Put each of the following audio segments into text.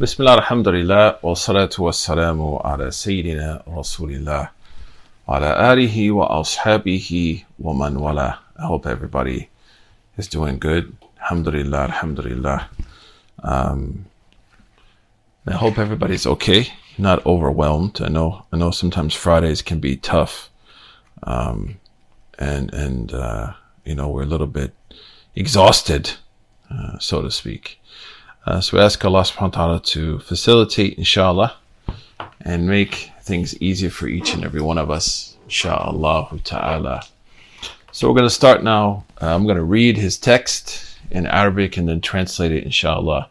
بسم الله الحمد لله والصلاة والسلام على سيدنا رسول الله وعلى آله وأصحابه ومن والاه I hope everybody is doing good. Alhamdulillah, Alhamdulillah. Um, I hope everybody's okay, not overwhelmed. I know, I know sometimes Fridays can be tough. Um, and, and, uh, you know, we're a little bit exhausted, uh, so to speak. Uh, so we ask Allah subhanahu wa ta'ala to facilitate, inshallah, and make things easier for each and every one of us, inshallah ta'ala. So we're going to start now. Uh, I'm going to read his text in Arabic and then translate it, inshallah.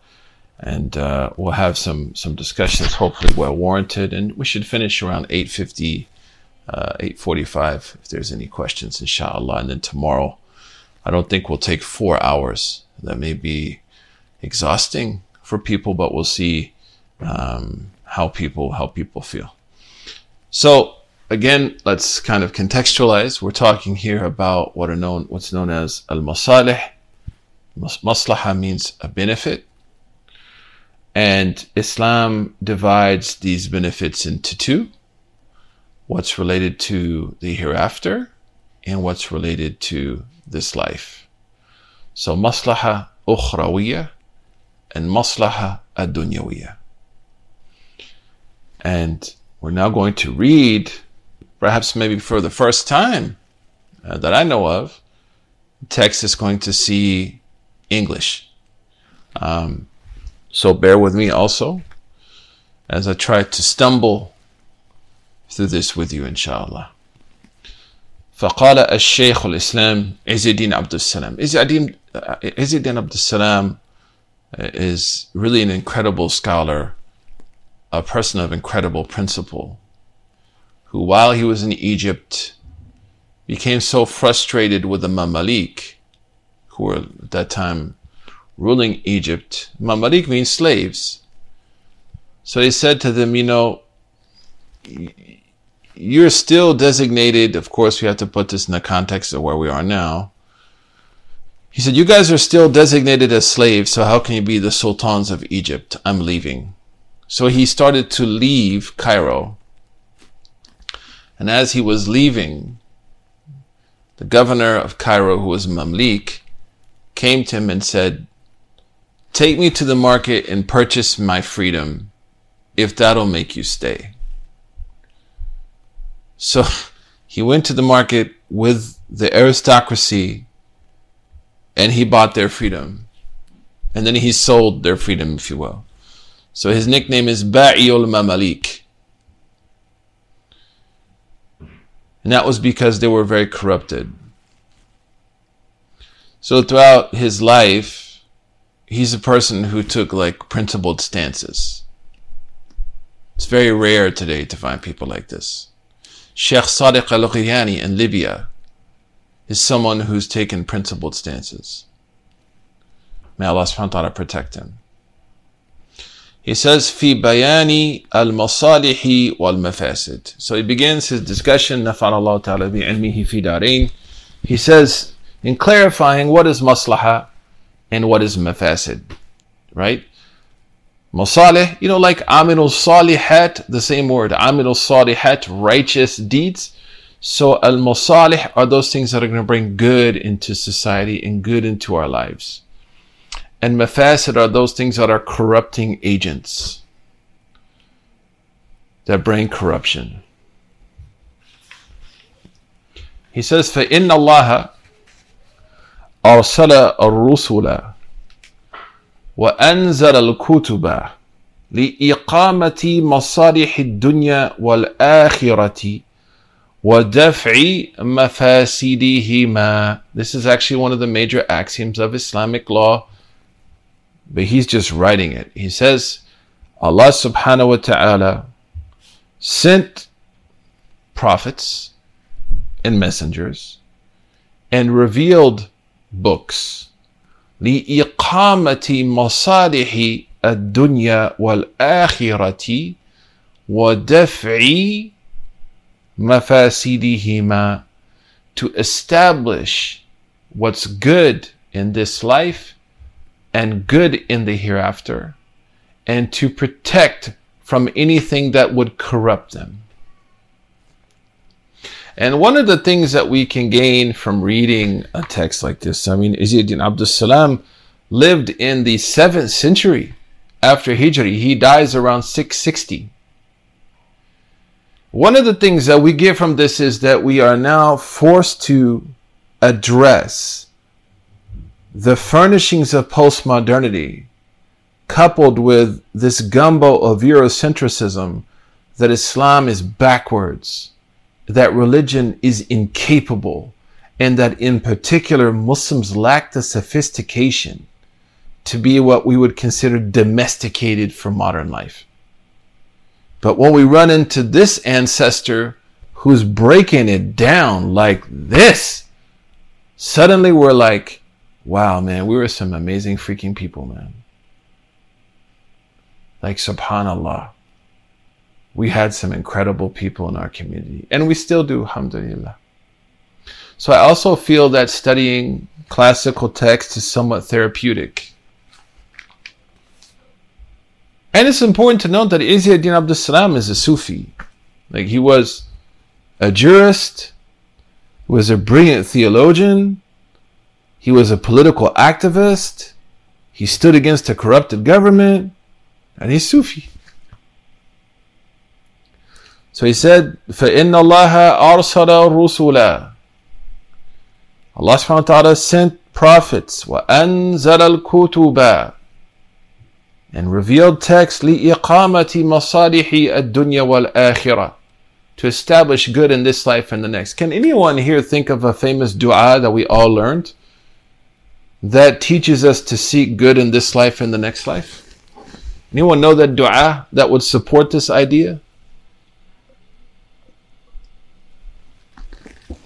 And uh, we'll have some some discussions, hopefully well warranted. And we should finish around 8.50, uh, 8.45 if there's any questions, inshallah. And then tomorrow, I don't think we'll take four hours. That may be exhausting for people, but we'll see um, how people how people feel. So again, let's kind of contextualize. We're talking here about what are known what's known as al masalih. Maslaha means a benefit, and Islam divides these benefits into two: what's related to the hereafter, and what's related to this life. So maslaha ukhrawiyah and maslaha ad-dunyawiyah. And we're now going to read, perhaps maybe for the first time uh, that I know of, text is going to see English. Um, so bear with me also as I try to stumble through this with you, inshallah. فقال الشيخ الإسلام عز الدين عبد السلام عز الدين عبد السلام is really an incredible scholar, a person of incredible principle, who, while he was in Egypt, became so frustrated with the Mamalik, who were at that time ruling Egypt. Mamalik means slaves. So he said to them, You know, you're still designated, of course, we have to put this in the context of where we are now he said, You guys are still designated as slaves, so how can you be the sultans of Egypt? I'm leaving. So he started to leave Cairo. And as he was leaving, the governor of Cairo, who was Mamlik, came to him and said, Take me to the market and purchase my freedom, if that'll make you stay. So he went to the market with the aristocracy and he bought their freedom. And then he sold their freedom, if you will. So his nickname is Ba'iul Mamalik. And that was because they were very corrupted. So throughout his life, he's a person who took like principled stances. It's very rare today to find people like this. Sheikh Sadiq al Ghariani in Libya is someone who's taken principled stances. May Allah subhanahu wa ta'ala protect him. He says, في بيان المصالح والمفاسد. So he begins his discussion, نفعل الله تعالى بعلمه في دارين. He says, in clarifying what is maslaha and what is mafasid, right? Masalih, you know, like amilul salihat, the same word, amilul salihat, righteous deeds. So al masalih are those things that are going to bring good into society and good into our lives. And mafasid are those things that are corrupting agents that bring corruption. He says, فَإِنَّ اللَّهَ أَرْسَلَ الرُّسُلَ وَأَنزَلَ الْكُتُبَ لِإِقَامَةِ مَصَالِحِ الدُّنْيَا وَالْآخِرَةِ وَدَفْعِ مَفَاسِدِهِمَا This is actually one of the major axioms of Islamic law, but he's just writing it. He says, Allah subhanahu wa ta'ala sent prophets and messengers and revealed books لإقامة مصالح الدنيا والآخرة ودفع mafasidihima to establish what's good in this life and good in the hereafter and to protect from anything that would corrupt them. And one of the things that we can gain from reading a text like this, I mean, Izzuddin Abdus Salam lived in the 7th century after Hijri. He dies around 660. One of the things that we get from this is that we are now forced to address the furnishings of postmodernity coupled with this gumbo of Eurocentrism that Islam is backwards, that religion is incapable, and that in particular Muslims lack the sophistication to be what we would consider domesticated for modern life. But when we run into this ancestor who's breaking it down like this, suddenly we're like, wow, man, we were some amazing freaking people, man. Like, subhanAllah. We had some incredible people in our community, and we still do, alhamdulillah. So I also feel that studying classical text is somewhat therapeutic. And it's important to note that Izzuddin Abdul Salam is a Sufi. Like he was a jurist, was a brilliant theologian, he was a political activist, he stood against a corrupted government, and he's Sufi. So he said, فَإِنَّ اللَّهَ أَرْسَلَ رُسُلًا Allah subhanahu wa ta'ala sent prophets وَأَنزَلَ الْكُتُبَ and revealed text لِإِقَامَةِ مَصَالِحِ الدُّنْيا وَالْآخِرَةِ to establish good in this life and the next. Can anyone here think of a famous dua that we all learned that teaches us to seek good in this life and the next life? Anyone know that dua that would support this idea?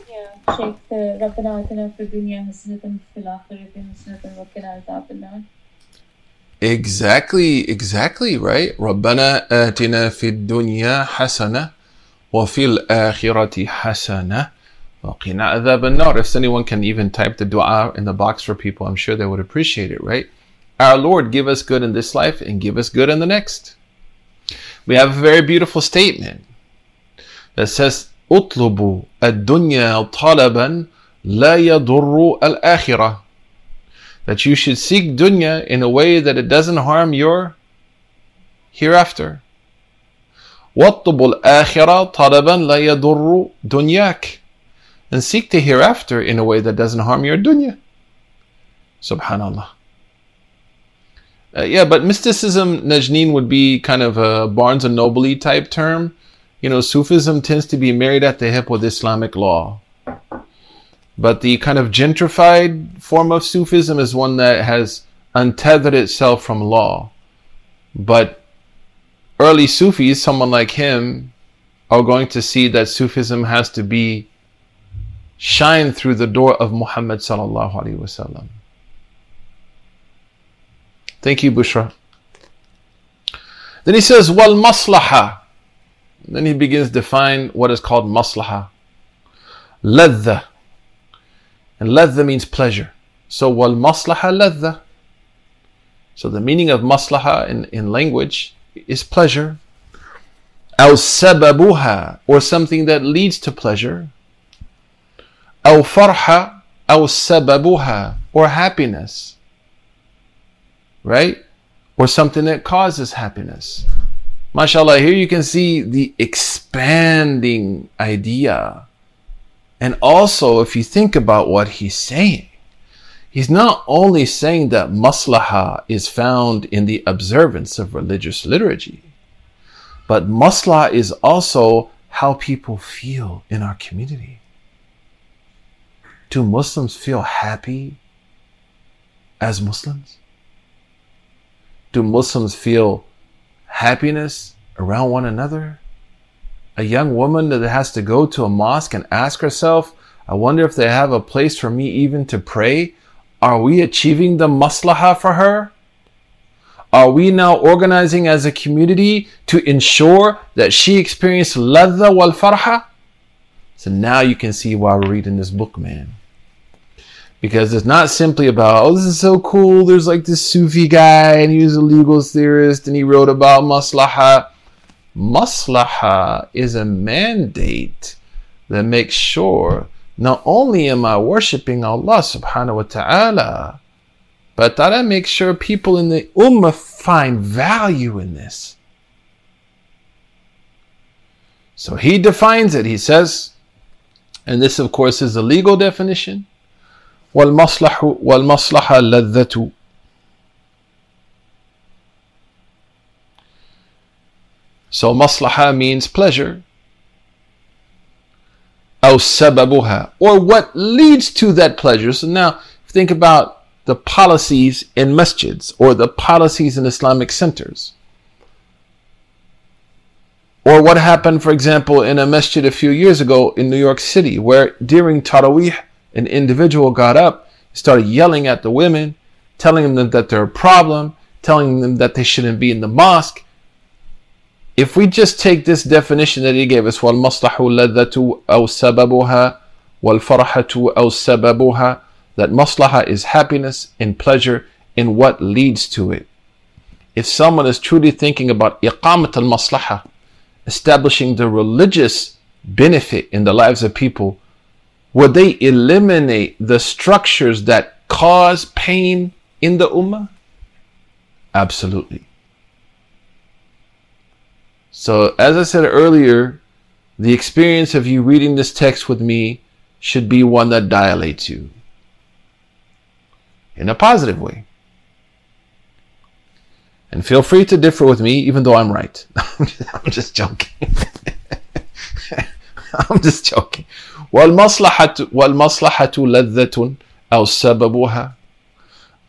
Yeah, Exactly, exactly, right? ربنا آتنا في الدنيا حسنة وفي الآخرة حسنة وقنا عذاب النار. If anyone can even type the dua in the box for people, I'm sure they would appreciate it, right? Our Lord, give us good in this life and give us good in the next. We have a very beautiful statement that says, اطلبوا الدنيا طلبا لا يضر الآخرة that you should seek dunya in a way that it doesn't harm your hereafter. وَاطْلُبُ الْآخِرَةَ طَلَبًا لَا يَضُرُّ دُنْيَاكَ And seek the hereafter in a way that doesn't harm your dunya. Subhanallah. Uh, yeah, but mysticism, Najneen, would be kind of a Barnes and Noble type term. You know, Sufism tends to be married at the hip with Islamic law. But the kind of gentrified form of Sufism is one that has untethered itself from law. But early Sufis, someone like him, are going to see that Sufism has to be shined through the door of Muhammad sallallahu alaihi wasallam. Thank you, Bushra. Then he says, "Wal maslaha." Then he begins to define what is called maslaha. Ladha. And ladha means pleasure. So wal maslaha ladha. So the meaning of maslaha in, in language is pleasure. Aw sababuha, or something that leads to pleasure. Aw farha, aw sababuha, or happiness. Right? Or something that causes happiness. MashaAllah, here you can see the expanding idea and also, if you think about what he's saying, he's not only saying that maslaha is found in the observance of religious liturgy, but maslaha is also how people feel in our community. Do Muslims feel happy as Muslims? Do Muslims feel happiness around one another? A young woman that has to go to a mosque and ask herself, I wonder if they have a place for me even to pray. Are we achieving the maslaha for her? Are we now organizing as a community to ensure that she experiences ladha wal farha? So now you can see why we're reading this book, man. Because it's not simply about, oh, this is so cool. There's like this Sufi guy and he was a legal theorist and he wrote about maslaha. Maslaha is a mandate that makes sure not only am I worshipping Allah subhanahu wa ta'ala, but that I make sure people in the ummah find value in this. So he defines it. He says, and this of course is the legal definition. والمصلح والمصلحة لذة So maslaha means pleasure. أو سببها or what leads to that pleasure. So now think about the policies in masjids or the policies in Islamic centers. Or what happened, for example, in a masjid a few years ago in New York City, where during Taraweeh, an individual got up, started yelling at the women, telling them that they're a problem, telling them that they shouldn't be in the mosque. If we just take this definition that he gave us, وَالْمَصْلَحُ لَذَّةُ أَوْ سَبَبُهَا وَالْفَرْحَةُ أَوْ سَبَبُهَا that maslaha is happiness and pleasure in what leads to it. If someone is truly thinking about iqamat al-maslaha, establishing the religious benefit in the lives of people, would they eliminate the structures that cause pain in the ummah? Absolutely. So, as I said earlier, the experience of you reading this text with me should be one that dilates you in a positive way. And feel free to differ with me, even though I'm right. I'm just joking. I'm just joking. والمصلحة والمصلحة لذة أو سببها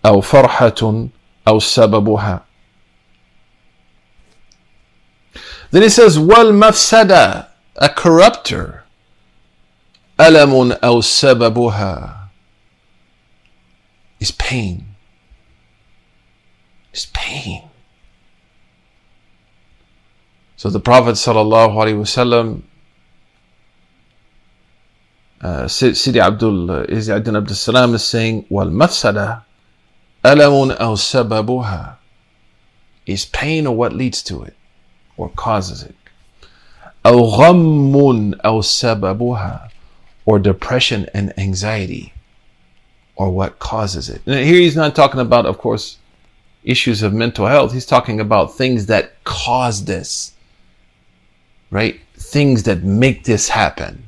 أو فرحة أو سببها. Then he says, Wal mafsada, a corrupter. Alamun aw sababuha is pain. Is pain. So the Prophet sallallahu alaihi wasallam uh, Sidi Abdul uh, Izzi Adin Abdul Salam is saying, Wal mafsada alamun al sababuha. is pain or what leads to it or causes it? أو غم أو سببها, or depression and anxiety or what causes it. And here he's not talking about, of course, issues of mental health. He's talking about things that cause this, right? Things that make this happen.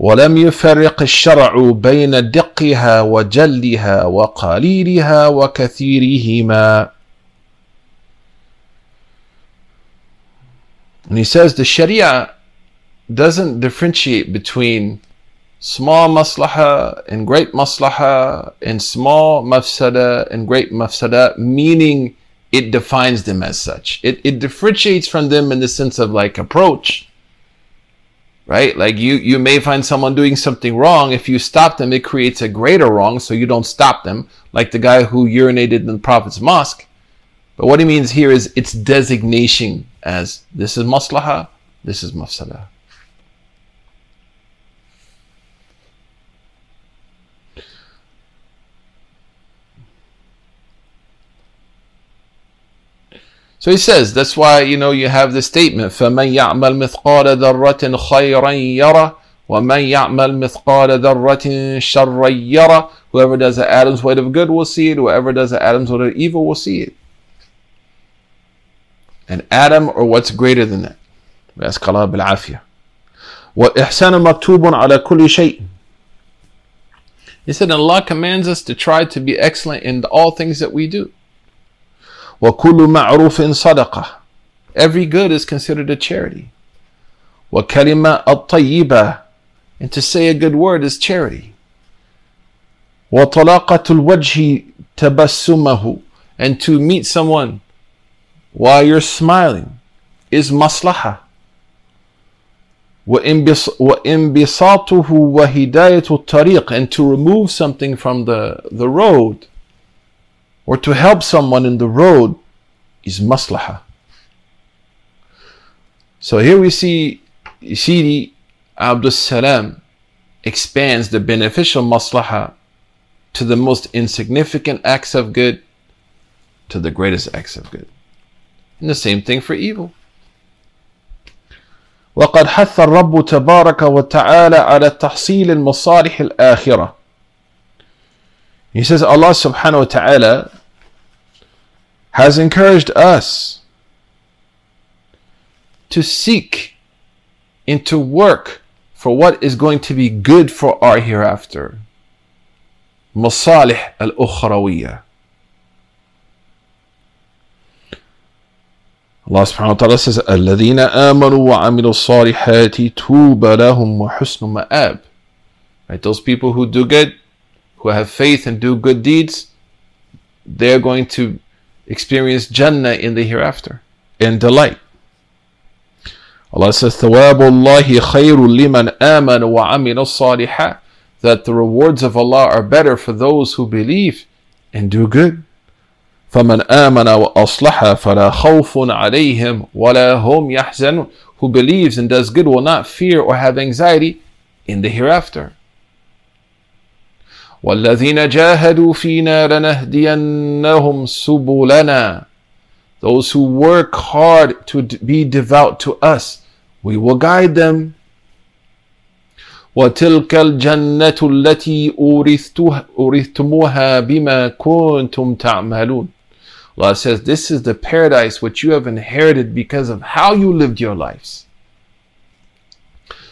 ولم يفرق الشرع بين دقها وجلها وقليلها وكثيرهما And he says the Sharia doesn't differentiate between small maslaha and great maslaha and small mafsada and great mafsada, meaning it defines them as such. It, it differentiates from them in the sense of like approach. Right? Like you, you may find someone doing something wrong. If you stop them, it creates a greater wrong, so you don't stop them, like the guy who urinated in the Prophet's mosque. But what he means here is its designation as this is maslaha, this is mafsada. So he says, that's why, you know, you have the statement, فَمَنْ يَعْمَلْ مِثْقَالَ ذَرَّةٍ خَيْرًا يَرَى وَمَنْ يَعْمَلْ مِثْقَالَ ذَرَّةٍ شَرًّا يَرَى Whoever does the atom's weight of good will see it. Whoever does the atom's weight of evil will see it and atom or what's greater than that. We ask Allah بالعافية. وَالْإِحْسَانُ مَكْتُوبٌ عَلَى كُلِّ شَيْءٍ He said, Allah commands us to try to be excellent in all things that we do. وَكُلُّ مَعْرُوفٍ صَدَقَةٍ Every good is considered a charity. وَكَلِمَةً الطَّيِّبَةً And to say a good word is charity. وَطَلَاقَةُ الْوَجْهِ تَبَسُّمَهُ And to meet someone while you're smiling is maslaha. وَإِنْبِسَاطُهُ وَهِدَايَةُ الطَّرِيقِ And to remove something from the, the road or to help someone in the road is maslaha. So here we see Sidi Abdul Salam expands the beneficial maslaha to the most insignificant acts of good to the greatest acts of good. And the same thing for evil. وقد حث الرب تبارك وتعالى على تحصيل المصالح الآخرة. He says Allah subhanahu wa ta'ala has encouraged us to seek and to work for what is going to be good for our hereafter. مصالح الأخروية Allah subhanahu wa ta'ala says, الذين آمنوا وعملوا الصالحات توبى لهم وحسن مآب. Right, those people who do good, who have faith and do good deeds, they're going to experience Jannah in the hereafter in delight. Allah says, ثواب الله خير لمن آمن وعمل الصالحات. That the rewards of Allah are better for those who believe and do good. فمن آمن وأصلح فلا خوف عليهم ولا هم يحزنون who believes and does good will not fear or have anxiety in the hereafter. والذين جاهدوا فينا لنهدينهم سبلنا Those who work hard to be devout to us, we will guide them. وتلك الجنة التي أورثتموها بما كنتم تعملون Allah says, This is the paradise which you have inherited because of how you lived your lives.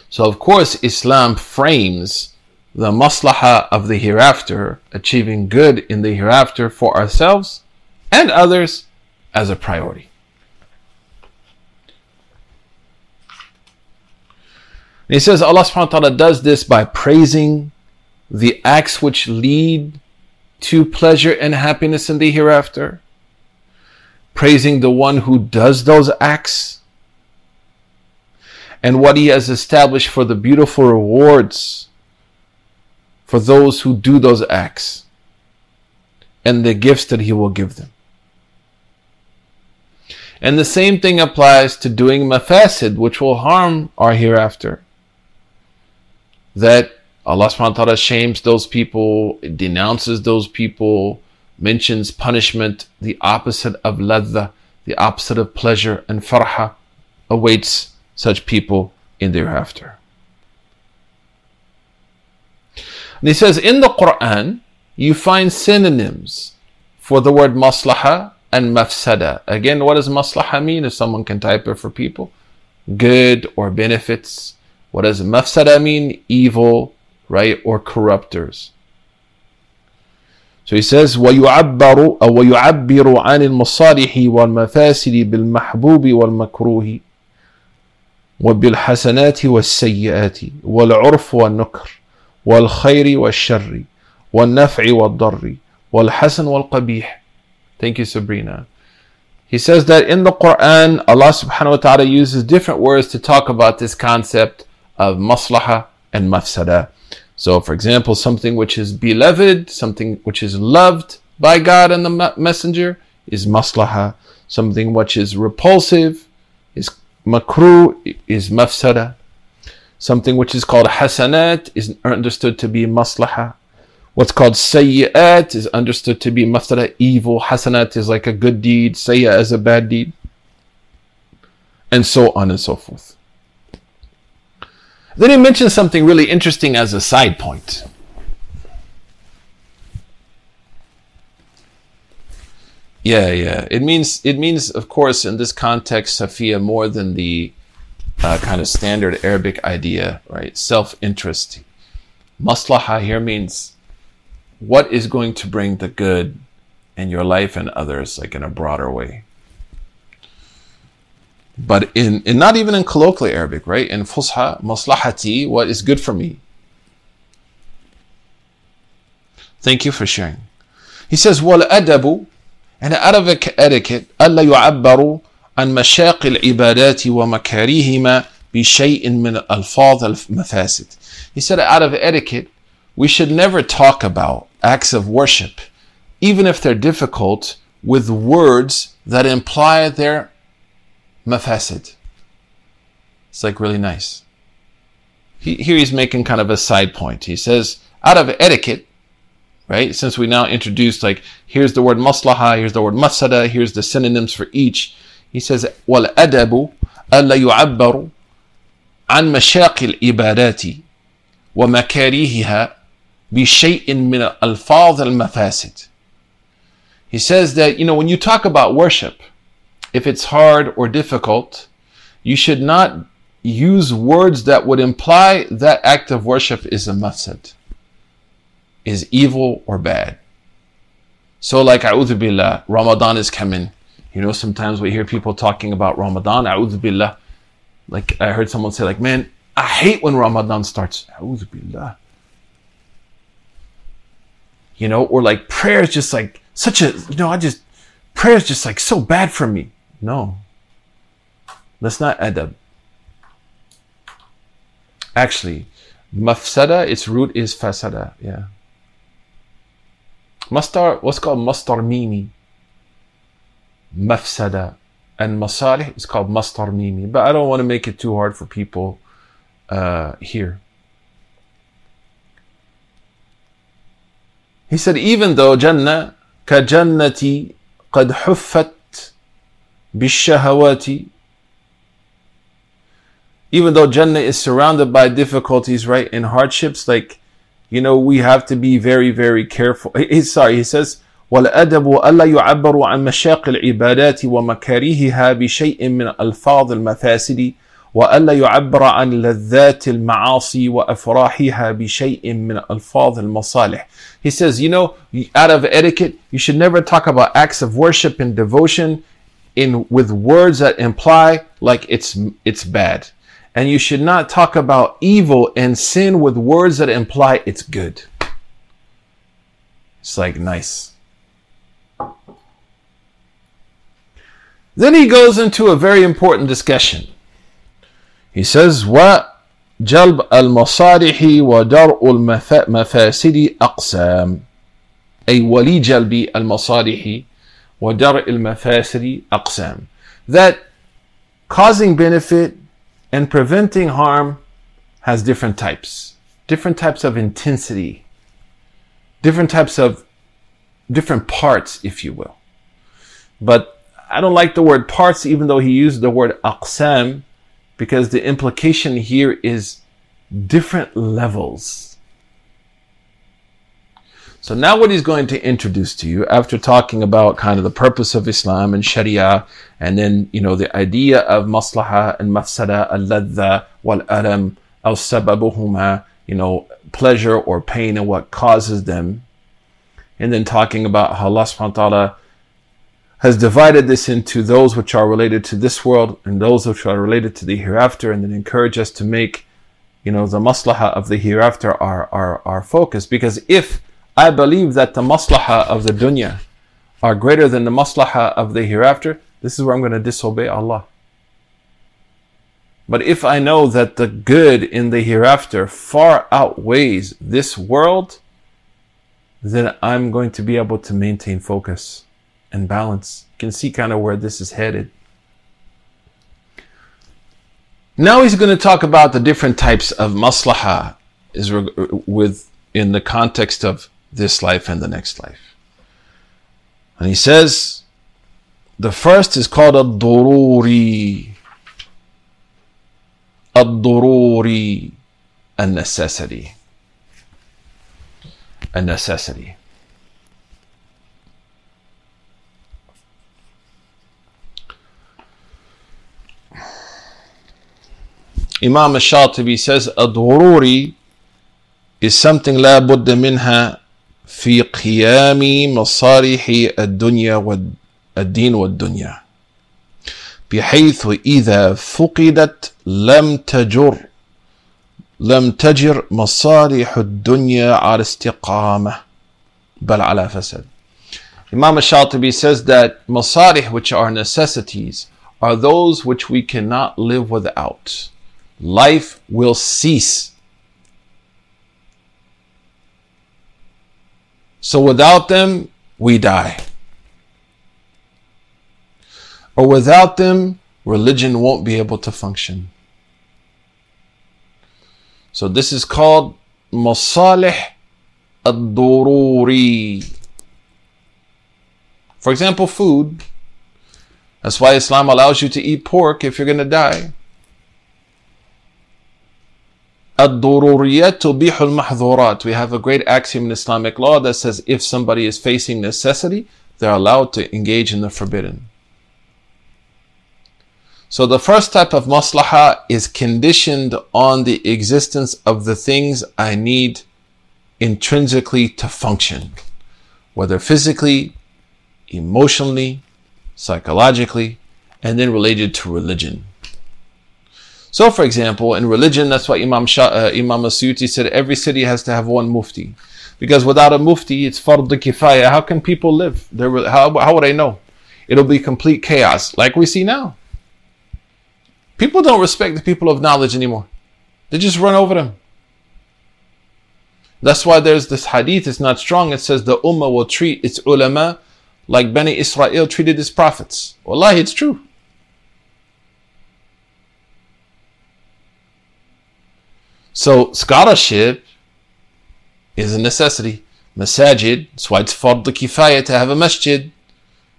So, of course, Islam frames the maslaha of the hereafter, achieving good in the hereafter for ourselves and others, as a priority. And he says Allah subhanahu wa ta'ala does this by praising the acts which lead to pleasure and happiness in the hereafter praising the one who does those acts and what he has established for the beautiful rewards for those who do those acts and the gifts that he will give them. And the same thing applies to doing mafasid, which will harm our hereafter. That Allah subhanahu shames those people, denounces those people, mentions punishment, the opposite of ladha, the opposite of pleasure and farha, awaits such people in the hereafter. And he says in the Quran, you find synonyms for the word maslaha and mafsada. Again, what does maslaha mean? If someone can type it for people, good or benefits. What does mafsada mean? Evil, right? Or corruptors. So he says ويعبر أو ويعبر عن المصالح والمفاسد بالمحبوب والمكروه وبالحسنات والسيئات والعرف والنكر والخير والشر والنفع والضر والحسن والقبيح Thank you Sabrina. He says that in the Quran Allah subhanahu wa ta'ala uses different words to talk about this concept of maslaha and mafsada. So, for example, something which is beloved, something which is loved by God and the Messenger is maslaha. Something which is repulsive is makruh, is mafsada. Something which is called hasanat is understood to be maslaha. What's called sayyi'at is understood to be mafsada, evil. Hasanat is like a good deed, sayya is a bad deed. And so on and so forth. Then he mentions something really interesting as a side point. Yeah, yeah. It means it means, of course, in this context, Safiya more than the uh, kind of standard Arabic idea, right? Self-interest. Maslaha here means what is going to bring the good in your life and others, like in a broader way. But in, in not even in colloquial Arabic, right? In Fusha, maslahati, what is good for me. Thank you for sharing. He says, والأدب and Arabic etiquette ألا يعبر عن مشاق العبادات ومكاريهما بشيء من ألفاظ المفاسد. He said, out of etiquette, we should never talk about acts of worship, even if they're difficult, with words that imply their mafasid. It's like really nice. he, here he's making kind of a side point. He says, out of etiquette, right? Since we now introduced, like, here's the word maslaha, here's the word masada, here's the synonyms for each. He says, والأدب ألا يعبر عن مشاق العبادات ومكاريهها بشيء من ألفاظ المفاسد. He says that, you know, when you talk about worship, if it's hard or difficult, you should not use words that would imply that act of worship is a mafsad, is evil or bad. So, like, A'udhu Billah, Ramadan is coming. You know, sometimes we hear people talking about Ramadan, A'udhu Billah. Like, I heard someone say, like, man, I hate when Ramadan starts. A'udhu Billah. You know, or like prayer is just like such a, you know, I just, prayer is just like so bad for me. No. That's not adab. Actually, mafsada, its root is fasada. Yeah. Masdar, what's called masdar mimi. Mafsada. And masalih is called masdar mimi. But I don't want to make it too hard for people uh, here. He said, even though Jannah kajannati قد حفت بالشهوات even though Jannah is surrounded by difficulties, right, and hardships, like, you know, we have to be very, very careful. He's sorry, he says, والأدب ألا يعبر عن مشاق العبادات ومكاريهها بشيء من ألفاظ المفاسد وألا يعبر عن لذات المعاصي وأفراحها بشيء من ألفاظ المصالح. He says, you know, out of etiquette, you should never talk about acts of worship and devotion in with words that imply like it's it's bad. And you should not talk about evil and sin with words that imply it's good. It's like nice. Then he goes into a very important discussion. He says, وجلب المصالح ودرء المفاسد أقسام أي ولجلب المصالح ودرء المفاسد أقسام That causing benefit and preventing harm has different types, different types of intensity, different types of different parts, if you will. But I don't like the word parts, even though he used the word aqsam, because the implication here is different levels. So now what he's going to introduce to you after talking about kind of the purpose of Islam and Sharia and then, you know, the idea of maslaha and mafsada, al-ladha wal-alam, al-sababuhuma, you know, pleasure or pain and what causes them. And then talking about how Allah subhanahu wa ta'ala has divided this into those which are related to this world and those which are related to the hereafter and then encourage us to make, you know, the maslaha of the hereafter our, our, our focus. Because if I believe that the maslaha of the dunya are greater than the maslaha of the hereafter, this is where I'm going to disobey Allah. But if I know that the good in the hereafter far outweighs this world, then I'm going to be able to maintain focus and balance. You can see kind of where this is headed. Now he's going to talk about the different types of maslaha is with in the context of this life and the next life. And he says, the first is called a dururi. A dururi, a necessity. A necessity. Imam al-Shatibi says, a dururi is something la budda minha في قيام مصالح الدنيا والدين والدنيا بحيث إذا فقدت لم تجر لم تجر مصالح الدنيا على استقامة بل على فساد Imam al-Shatibi says that masalih which are necessities are those which we cannot live without. life will cease. So without them, we die. Or without them, religion won't be able to function. So this is called masalih ad-dururi. For example, food. That's why Islam allows you to eat pork if you're going to die. الضروريات تبيح المحظورات. We have a great axiom in Islamic law that says if somebody is facing necessity, they're allowed to engage in the forbidden. So the first type of maslaha is conditioned on the existence of the things I need intrinsically to function, whether physically, emotionally, psychologically, and then related to religion. So, for example, in religion, that's why Imam, Shah, uh, Imam Asyuti said every city has to have one mufti. Because without a mufti, it's fard kifaya. How can people live? They're, how, how would I know? It'll be complete chaos, like we see now. People don't respect the people of knowledge anymore. They just run over them. That's why there's this hadith, it's not strong. It says the ummah will treat its ulama like Bani Israel treated its prophets. Wallahi, it's true. So scholarship is a necessity. Masajid, that's why it's fard kifaya to have a masjid.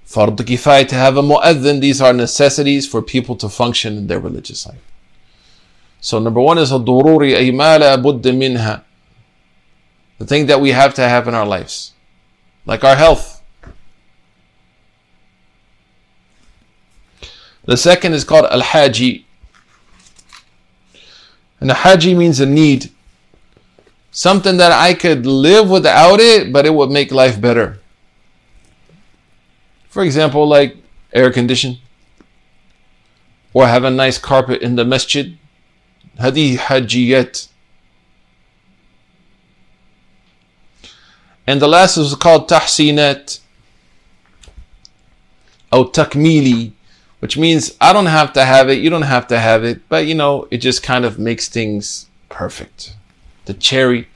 Fard kifaya to have a mu'adhin. These are necessities for people to function in their religious life. So number one is a dururi ay ma minha. The thing that we have to have in our lives. Like our health. The second is called al-haji. And a haji means a need. Something that I could live without it, but it would make life better. For example, like air condition. Or have a nice carpet in the masjid. Hadi hajiyat. And the last is called tahsinat. Or takmili which means I don't have to have it, you don't have to have it, but you know, it just kind of makes things perfect. The cherry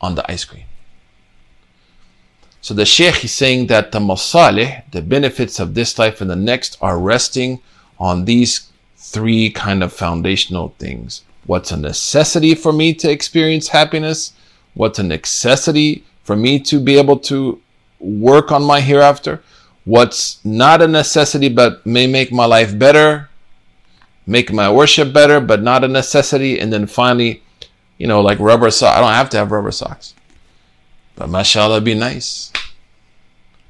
on the ice cream. So the Sheikh is saying that the masalih, the benefits of this life and the next, are resting on these three kind of foundational things. What's a necessity for me to experience happiness? What's a necessity for me to be able to work on my hereafter? what's not a necessity but may make my life better, make my worship better, but not a necessity. And then finally, you know, like rubber socks. I don't have to have rubber socks. But mashallah, be nice.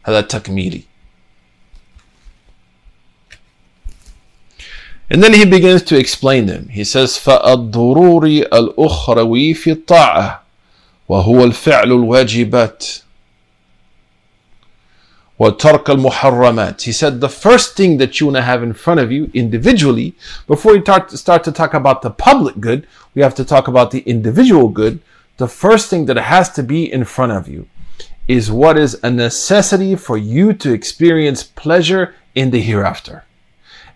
هذا takmili. And then he begins to explain them. He says, فَالضُّرُورِ الْأُخْرَوِي فِي الطَّاعَةِ وهو الفعل الواجبات وَتَرْكَ الْمُحَرَّمَاتِ He said the first thing that you want to have in front of you individually, before we start, start to talk about the public good, we have to talk about the individual good. The first thing that has to be in front of you is what is a necessity for you to experience pleasure in the hereafter.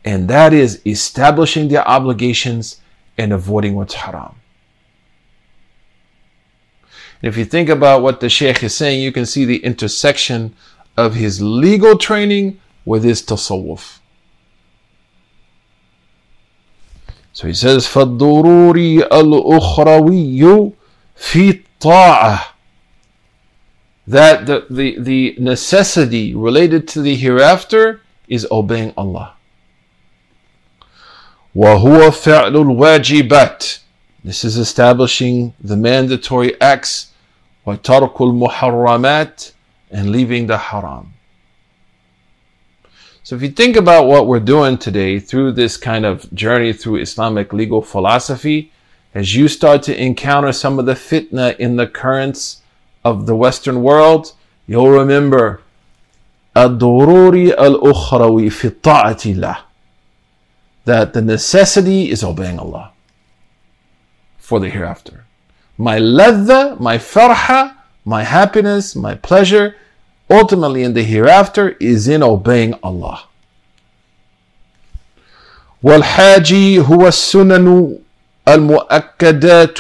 And that is establishing the obligations and avoiding what's haram. And if you think about what the Sheikh is saying, you can see the intersection of his legal training with his tasawwuf. So he says, فَالضُّرُورِ الْأُخْرَوِيُّ فِي الطَّاعَةِ That the, the, the necessity related to the hereafter is obeying Allah. وَهُوَ فِعْلُ الْوَاجِبَاتِ This is establishing the mandatory acts وَتَرْكُ الْمُحَرَّمَاتِ and leaving the haram. So if you think about what we're doing today through this kind of journey through Islamic legal philosophy, as you start to encounter some of the fitna in the currents of the Western world, you'll remember الضروري الأخروي في طاعة الله that the necessity is obeying Allah for the hereafter. My ladha, my farha, my happiness, my pleasure, ultimately in the hereafter is in obeying Allah. والحاجي هو السنن المؤكدات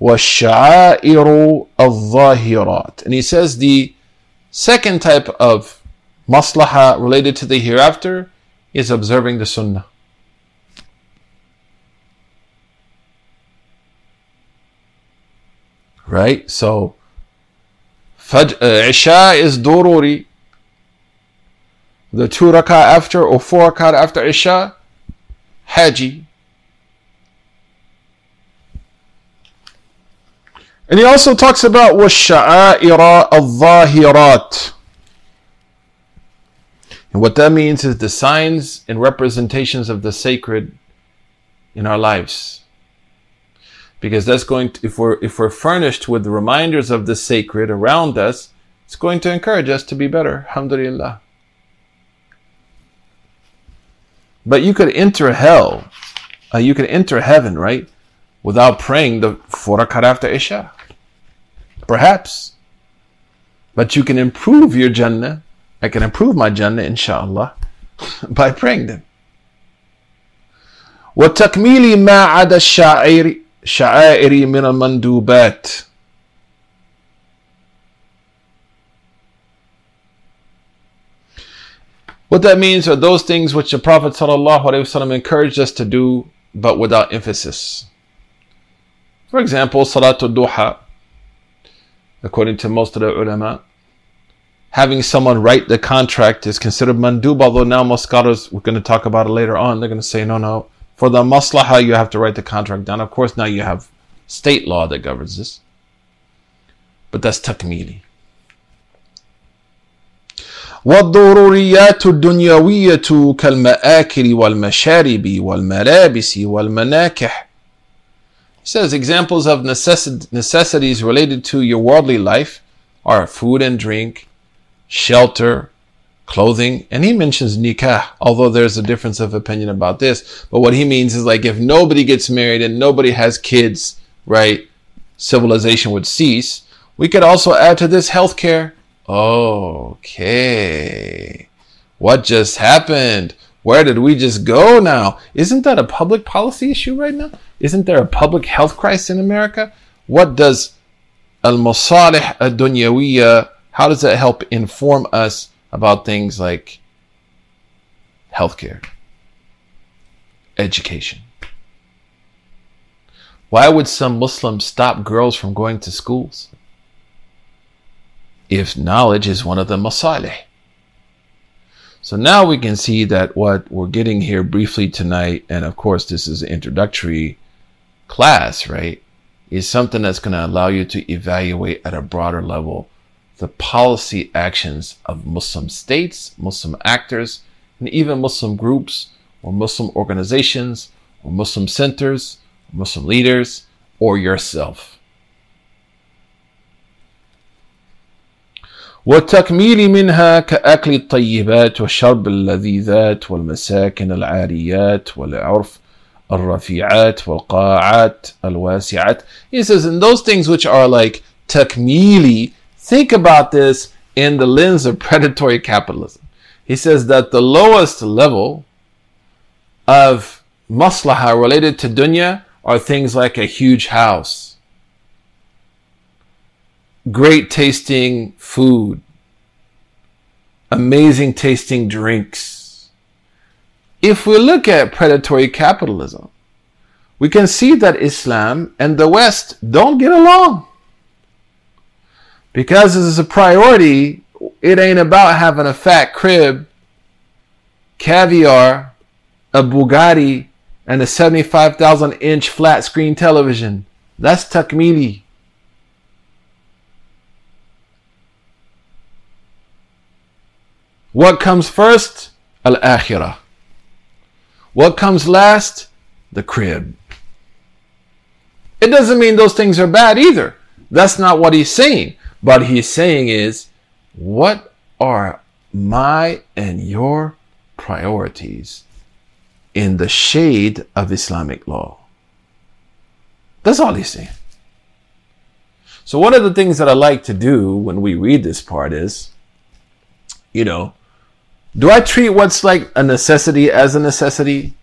والشعائر الظاهرات. And he says the second type of maslaha related to the hereafter is observing the sunnah. right? So, Fajr, uh, Isha is Dururi. The two rak'ah after or four rak'ah after Isha, Haji. And he also talks about وَالشَّعَائِرَ الظَّاهِرَاتِ And what that means is the signs and representations of the sacred in our lives. Because that's going to, if we're, if we're furnished with reminders of the sacred around us, it's going to encourage us to be better. Alhamdulillah. But you could enter hell, uh, you could enter heaven, right? Without praying the four rakat after Isha. Perhaps. But you can improve your Jannah. I can improve my Jannah, inshallah, by praying them. وتكميل ما عدا الشعائر شعائر من المندوبات What that means are those things which the Prophet ﷺ encouraged us to do, but without emphasis. For example, Salatul Duha, according to most of the ulama. Having someone write the contract is considered mandub, although now most scholars, we're going to talk about it later on, they're going to say, no, no, for the maslaha, you have to write the contract down. Of course, now you have state law that governs this. But that's takmili. والضروريات الدنيوية كالمآكل والمشارب والملابس والمناكح he says examples of necessities related to your worldly life are food and drink, shelter, clothing, and he mentions nikah, although there's a difference of opinion about this. But what he means is like if nobody gets married and nobody has kids, right, civilization would cease. We could also add to this healthcare. Okay. What just happened? Where did we just go now? Isn't that a public policy issue right now? Isn't there a public health crisis in America? What does al masalih ad dunyawiyya, how does that help inform us about things like healthcare, education? Why would some Muslims stop girls from going to schools? If knowledge is one of the masalih. So now we can see that what we're getting here briefly tonight, and of course, this is an introductory class, right, is something that's going to allow you to evaluate at a broader level the policy actions of Muslim states, Muslim actors, and even Muslim groups or Muslim organizations or Muslim centers, or Muslim leaders, or yourself. والتكميل منها كأكل الطيبات وشرب اللذيذات والمساكن العاريات والعرف الرفيعات والقاعات الواسعات. He says, in those things which are like takmili, think about this in the lens of predatory capitalism. He says that the lowest level of maslaha related to dunya are things like a huge house great tasting food, amazing tasting drinks. If we look at predatory capitalism, we can see that Islam and the West don't get along. Because this is a priority, it ain't about having a fat crib, caviar, a Bugatti, and a 75,000 inch flat screen television. That's takmili. What comes first? Al akhirah. What comes last? The crib. It doesn't mean those things are bad either. That's not what he's saying. But he's saying is, what are my and your priorities in the shade of Islamic law? That's all he's saying. So, one of the things that I like to do when we read this part is, you know, do I treat what's like a necessity as a necessity?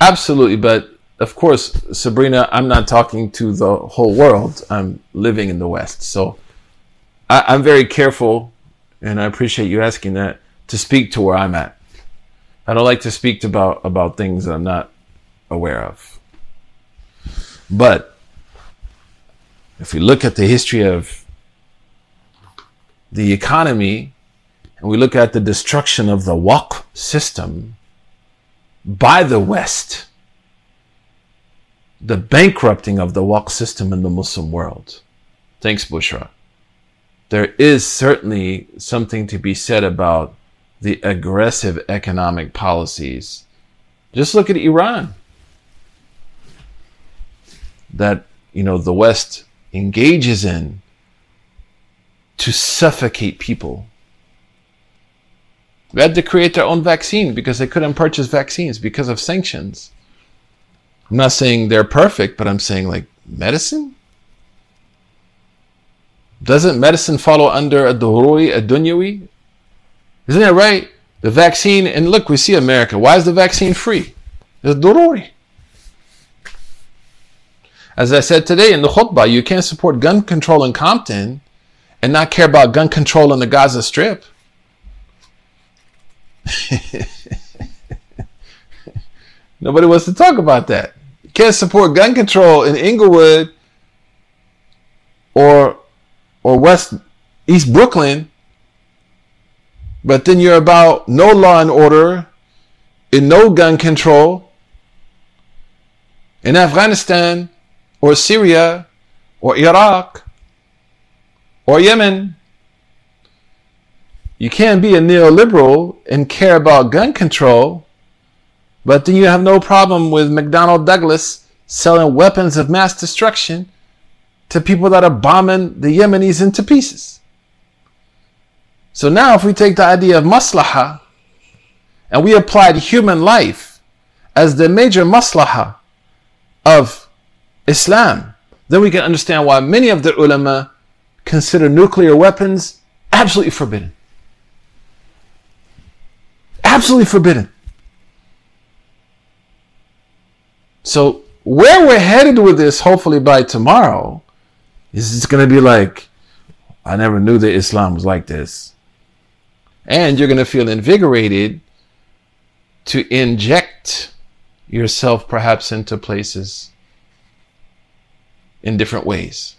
Absolutely, but of course, Sabrina, I'm not talking to the whole world. I'm living in the West. So I, am very careful, and I appreciate you asking that, to speak to where I'm at. I don't like to speak about, about things I'm not aware of. But if we look at the history of the economy and we look at the destruction of the waqf system by the West, the bankrupting of the waqf system in the Muslim world. Thanks, Bushra. There is certainly something to be said about the aggressive economic policies. Just look at Iran. That, you know, the West engages in to suffocate people. We had to create their own vaccine because they couldn't purchase vaccines because of sanctions. I'm not saying they're perfect, but I'm saying like medicine? Doesn't medicine follow under a dururi, a dunyawi? Isn't that right? The vaccine, and look, we see America. Why is the vaccine free? It's dururi. As I said today in the khutbah, you can't support gun control in Compton and not care about gun control in the Gaza Strip. Nobody wants to talk about that. Can't support gun control in Inglewood or or West East Brooklyn, but then you're about no law and order, and no gun control in Afghanistan or Syria or Iraq or Yemen. You can't be a neoliberal and care about gun control, but then you have no problem with McDonnell Douglas selling weapons of mass destruction to people that are bombing the Yemenis into pieces. So now, if we take the idea of maslaha and we applied human life as the major maslaha of Islam, then we can understand why many of the ulama consider nuclear weapons absolutely forbidden. Absolutely forbidden. So, where we're headed with this, hopefully by tomorrow, is it's going to be like, I never knew that Islam was like this. And you're going to feel invigorated to inject yourself perhaps into places in different ways.